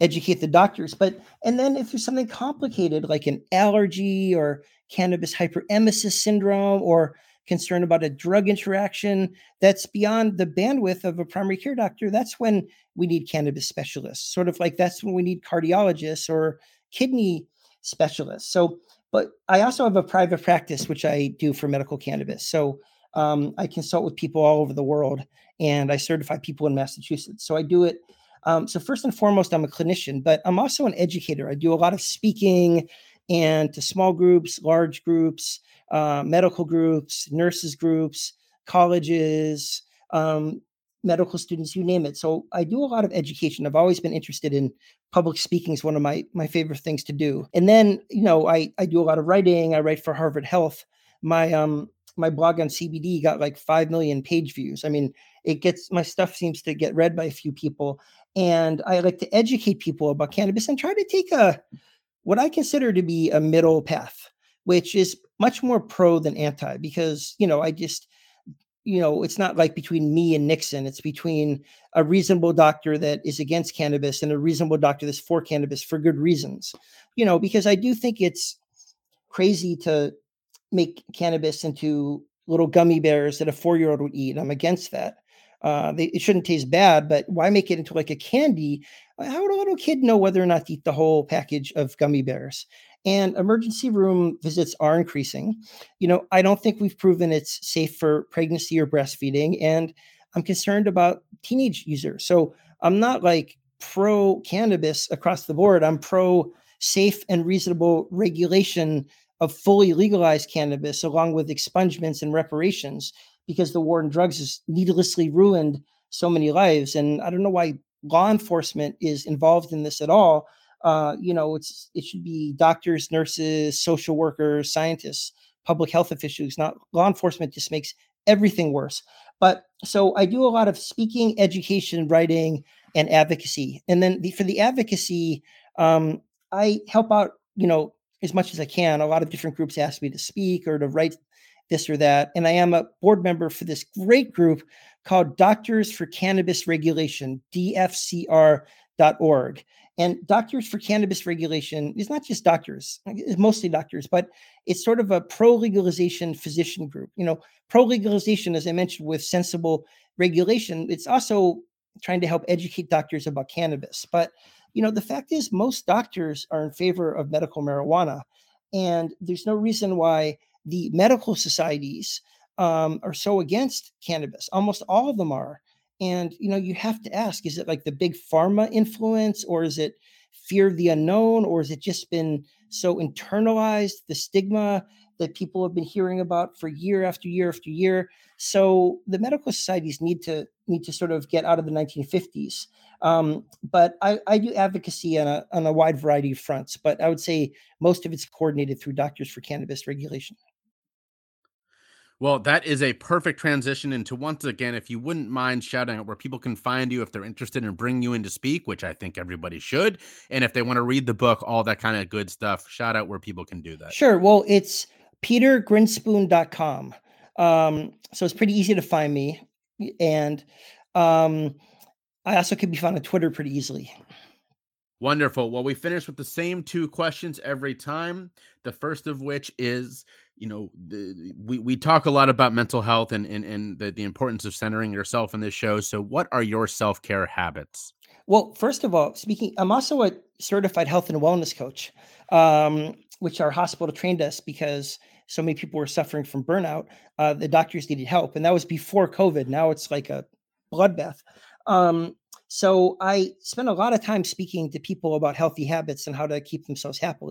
educate the doctors. But and then if there's something complicated like an allergy or cannabis hyperemesis syndrome or concerned about a drug interaction that's beyond the bandwidth of a primary care doctor, that's when we need cannabis specialists. Sort of like that's when we need cardiologists or kidney specialists. So, but I also have a private practice, which I do for medical cannabis. So um, I consult with people all over the world and I certify people in Massachusetts. So I do it. Um, so, first and foremost, I'm a clinician, but I'm also an educator. I do a lot of speaking and to small groups, large groups, uh, medical groups, nurses groups, colleges, um, medical students, you name it. So I do a lot of education. I've always been interested in public speaking is one of my my favorite things to do. And then, you know, I I do a lot of writing. I write for Harvard Health. My um my blog on CBD got like 5 million page views. I mean, it gets my stuff seems to get read by a few people and I like to educate people about cannabis and try to take a what I consider to be a middle path, which is much more pro than anti, because, you know, I just, you know, it's not like between me and Nixon. It's between a reasonable doctor that is against cannabis and a reasonable doctor that's for cannabis for good reasons. You know, because I do think it's crazy to make cannabis into little gummy bears that a four year old would eat. I'm against that. Uh, they, it shouldn't taste bad, but why make it into like a candy? How would a little kid know whether or not to eat the whole package of gummy bears? And emergency room visits are increasing. You know, I don't think we've proven it's safe for pregnancy or breastfeeding. And I'm concerned about teenage users. So I'm not like pro cannabis across the board. I'm pro safe and reasonable regulation of fully legalized cannabis along with expungements and reparations because the war on drugs has needlessly ruined so many lives. And I don't know why law enforcement is involved in this at all. Uh, you know, it's it should be doctors, nurses, social workers, scientists, public health officials. Not law enforcement just makes everything worse. But so I do a lot of speaking, education, writing, and advocacy. And then the, for the advocacy, um, I help out. You know, as much as I can. A lot of different groups ask me to speak or to write this or that. And I am a board member for this great group called Doctors for Cannabis Regulation, dfcr.org. And Doctors for Cannabis Regulation is not just doctors, it's mostly doctors, but it's sort of a pro legalization physician group. You know, pro legalization, as I mentioned, with sensible regulation, it's also trying to help educate doctors about cannabis. But you know, the fact is, most doctors are in favor of medical marijuana. And there's no reason why the medical societies um, are so against cannabis. Almost all of them are. And, you know, you have to ask is it like the big pharma influence or is it fear of the unknown or has it just been so internalized, the stigma that people have been hearing about for year after year after year? So the medical societies need to need to sort of get out of the 1950s. Um, but I, I, do advocacy on a, on a wide variety of fronts, but I would say most of it's coordinated through Doctors for Cannabis Regulation. Well, that is a perfect transition into once again, if you wouldn't mind shouting out where people can find you if they're interested in bringing you in to speak, which I think everybody should. And if they want to read the book, all that kind of good stuff, shout out where people can do that. Sure. Well, it's petergrinspoon.com. Um, so it's pretty easy to find me. And um, I also can be found on Twitter pretty easily. Wonderful. Well, we finish with the same two questions every time. The first of which is, you know, the, we, we talk a lot about mental health and, and, and the, the importance of centering yourself in this show. So, what are your self care habits? Well, first of all, speaking, I'm also a certified health and wellness coach, um, which our hospital trained us because so many people were suffering from burnout. Uh, the doctors needed help, and that was before COVID. Now it's like a bloodbath. Um, so I spend a lot of time speaking to people about healthy habits and how to keep themselves happy,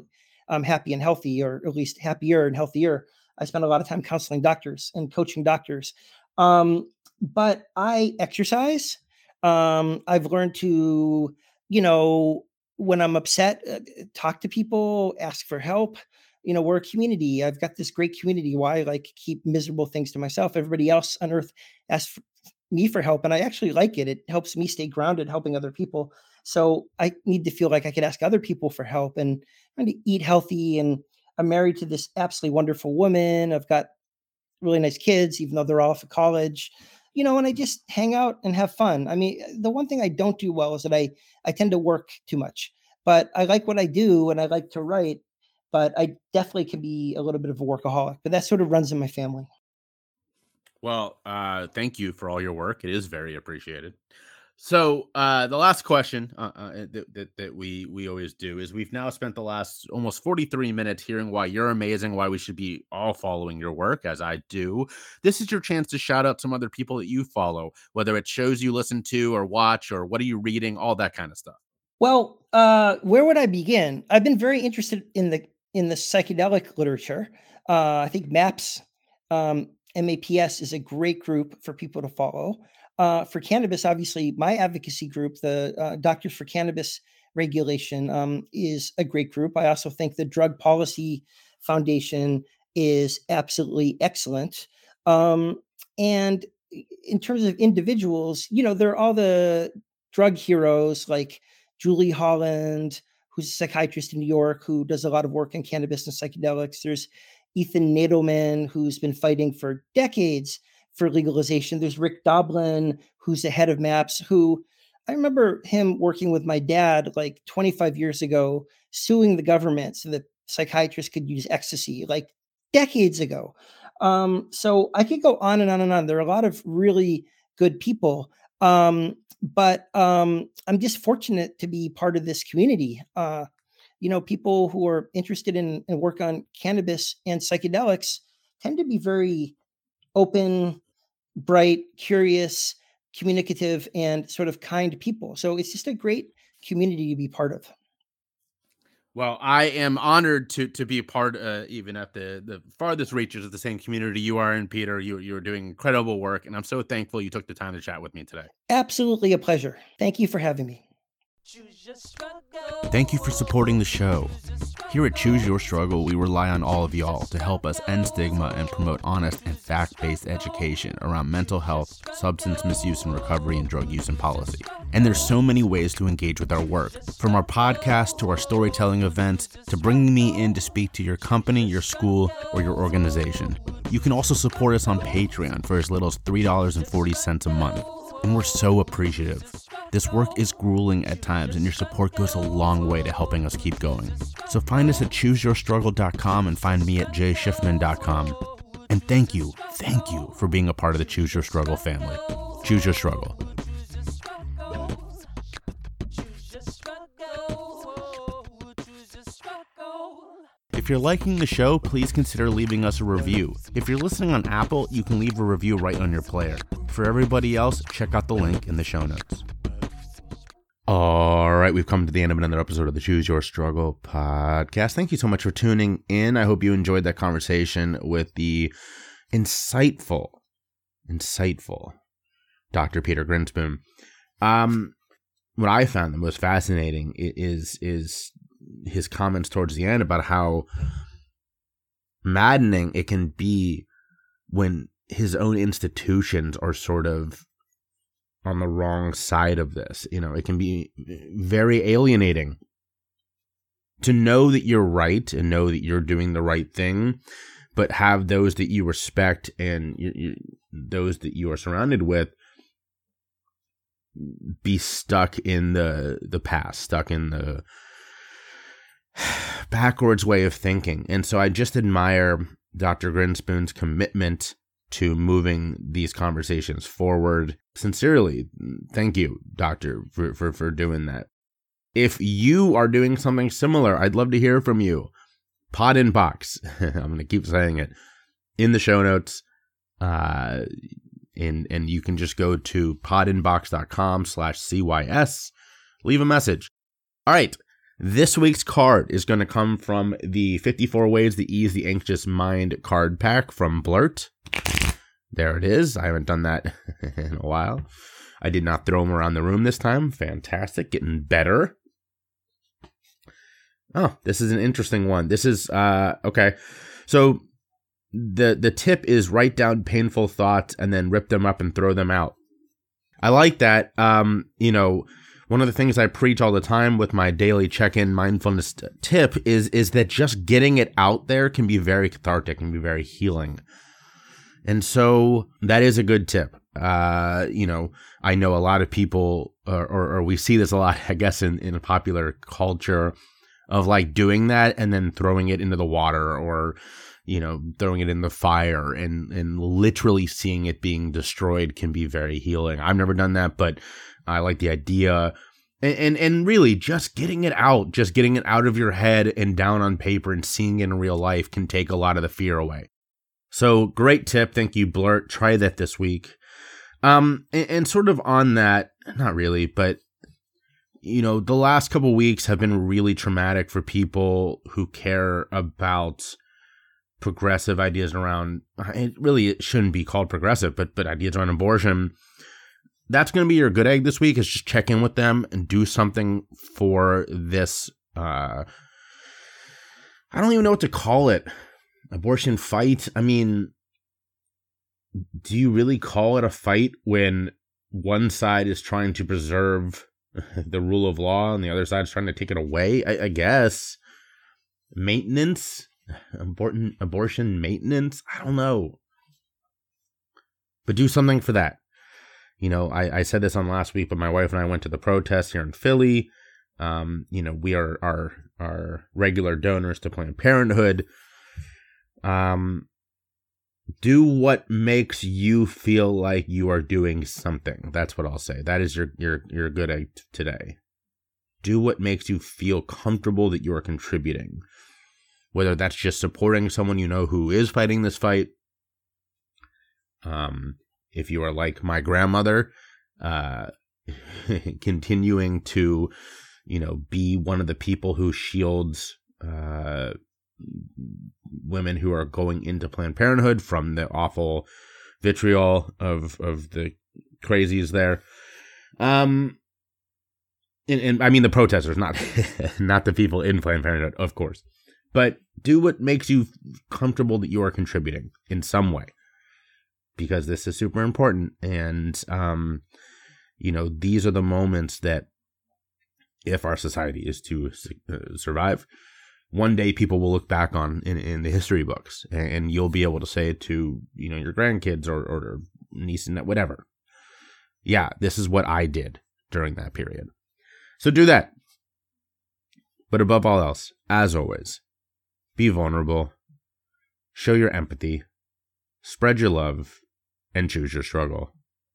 um, happy and healthy, or at least happier and healthier. I spend a lot of time counseling doctors and coaching doctors. Um, but I exercise. Um, I've learned to, you know, when I'm upset, uh, talk to people, ask for help. You know, we're a community. I've got this great community. Why like keep miserable things to myself? Everybody else on earth asks me for help and I actually like it. It helps me stay grounded helping other people. So I need to feel like I could ask other people for help and i trying to eat healthy. And I'm married to this absolutely wonderful woman. I've got really nice kids, even though they're all off at college, you know, and I just hang out and have fun. I mean, the one thing I don't do well is that I I tend to work too much, but I like what I do and I like to write, but I definitely can be a little bit of a workaholic, but that sort of runs in my family. Well, uh, thank you for all your work. It is very appreciated. So uh, the last question uh, uh, that, that, that we we always do is we've now spent the last almost 43 minutes hearing why you're amazing, why we should be all following your work as I do. This is your chance to shout out some other people that you follow, whether it shows you listen to or watch or what are you reading, all that kind of stuff. Well, uh, where would I begin? I've been very interested in the in the psychedelic literature. Uh, I think MAPS um, MAPS is a great group for people to follow. Uh, for cannabis, obviously, my advocacy group, the uh, Doctors for Cannabis Regulation, um, is a great group. I also think the Drug Policy Foundation is absolutely excellent. Um, and in terms of individuals, you know, there are all the drug heroes like Julie Holland, who's a psychiatrist in New York who does a lot of work in cannabis and psychedelics. There's Ethan Nadelmann, who's been fighting for decades for legalization. There's Rick Doblin, who's the head of MAPS, who I remember him working with my dad like 25 years ago, suing the government so that psychiatrists could use ecstasy, like decades ago. Um, so I could go on and on and on. There are a lot of really good people. Um, but um, I'm just fortunate to be part of this community. Uh, you know, people who are interested in, in work on cannabis and psychedelics tend to be very open, bright, curious, communicative, and sort of kind people. So it's just a great community to be part of. Well, I am honored to to be a part, uh, even at the the farthest reaches of the same community you are in, Peter. You you're doing incredible work, and I'm so thankful you took the time to chat with me today. Absolutely a pleasure. Thank you for having me. Thank you for supporting the show. Here at Choose Your Struggle, we rely on all of y'all to help us end stigma and promote honest and fact based education around mental health, substance misuse and recovery, and drug use and policy. And there's so many ways to engage with our work, from our podcast to our storytelling events to bringing me in to speak to your company, your school, or your organization. You can also support us on Patreon for as little as $3.40 a month, and we're so appreciative. This work is grueling at times, and your support goes a long way to helping us keep going. So find us at chooseyourstruggle.com and find me at jschiffman.com. And thank you, thank you for being a part of the Choose Your Struggle family. Choose Your Struggle. If you're liking the show, please consider leaving us a review. If you're listening on Apple, you can leave a review right on your player. For everybody else, check out the link in the show notes. All right, we've come to the end of another episode of the Choose Your Struggle podcast. Thank you so much for tuning in. I hope you enjoyed that conversation with the insightful, insightful Dr. Peter Grinspoon. Um, what I found the most fascinating is is his comments towards the end about how maddening it can be when his own institutions are sort of on the wrong side of this. You know, it can be very alienating to know that you're right and know that you're doing the right thing, but have those that you respect and you, you, those that you are surrounded with be stuck in the the past, stuck in the backwards way of thinking. And so I just admire Dr. Grinspoon's commitment to moving these conversations forward. Sincerely, thank you, Doctor, for, for, for doing that. If you are doing something similar, I'd love to hear from you. Pod inbox. I'm going to keep saying it in the show notes. Uh, and, and you can just go to podinbox.com slash CYS. Leave a message. All right. This week's card is going to come from the 54 Ways to Ease the Anxious Mind card pack from Blurt. There it is. I haven't done that in a while. I did not throw them around the room this time. Fantastic. Getting better. Oh, this is an interesting one. This is uh okay. So the the tip is write down painful thoughts and then rip them up and throw them out. I like that. Um, you know, one of the things I preach all the time with my daily check-in mindfulness tip is is that just getting it out there can be very cathartic and be very healing. And so that is a good tip. Uh, you know, I know a lot of people, or, or, or we see this a lot, I guess, in, in popular culture of like doing that and then throwing it into the water or, you know, throwing it in the fire and, and literally seeing it being destroyed can be very healing. I've never done that, but I like the idea. And, and, and really just getting it out, just getting it out of your head and down on paper and seeing it in real life can take a lot of the fear away. So great tip. Thank you, Blurt. Try that this week. Um, and, and sort of on that, not really, but you know, the last couple weeks have been really traumatic for people who care about progressive ideas around it really it shouldn't be called progressive, but but ideas around abortion that's going to be your good egg this week is just check in with them and do something for this uh I don't even know what to call it. Abortion fight. I mean, do you really call it a fight when one side is trying to preserve the rule of law and the other side is trying to take it away? I, I guess maintenance, abortion, abortion maintenance. I don't know, but do something for that you know, I, I said this on last week, but my wife and I went to the protest here in Philly. Um, you know, we are our our regular donors to Planned Parenthood. Um, do what makes you feel like you are doing something. That's what I'll say. That is your your your good egg today. Do what makes you feel comfortable that you are contributing. Whether that's just supporting someone you know who is fighting this fight. Um, if you are like my grandmother, uh, continuing to, you know, be one of the people who shields uh, women who are going into Planned Parenthood from the awful vitriol of of the crazies there. Um, and, and I mean the protesters, not not the people in Planned Parenthood, of course. But do what makes you comfortable that you are contributing in some way, because this is super important. And um, you know, these are the moments that, if our society is to uh, survive, one day people will look back on in, in the history books and, you'll be able to say to you know your grandkids or, or niece and whatever yeah this is what i did during that period so do that but above all else as always be vulnerable show your empathy spread your love and choose your struggle